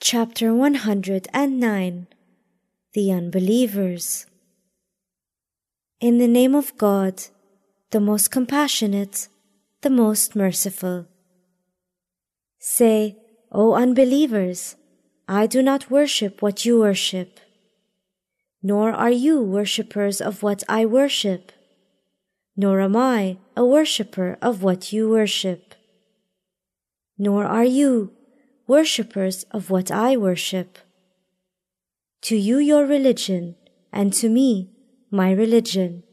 Chapter 109 The Unbelievers In the name of God, the most compassionate, the most merciful. Say, O unbelievers, I do not worship what you worship, nor are you worshippers of what I worship, nor am I a worshipper of what you worship, nor are you worshippers of what I worship. To you your religion, and to me my religion.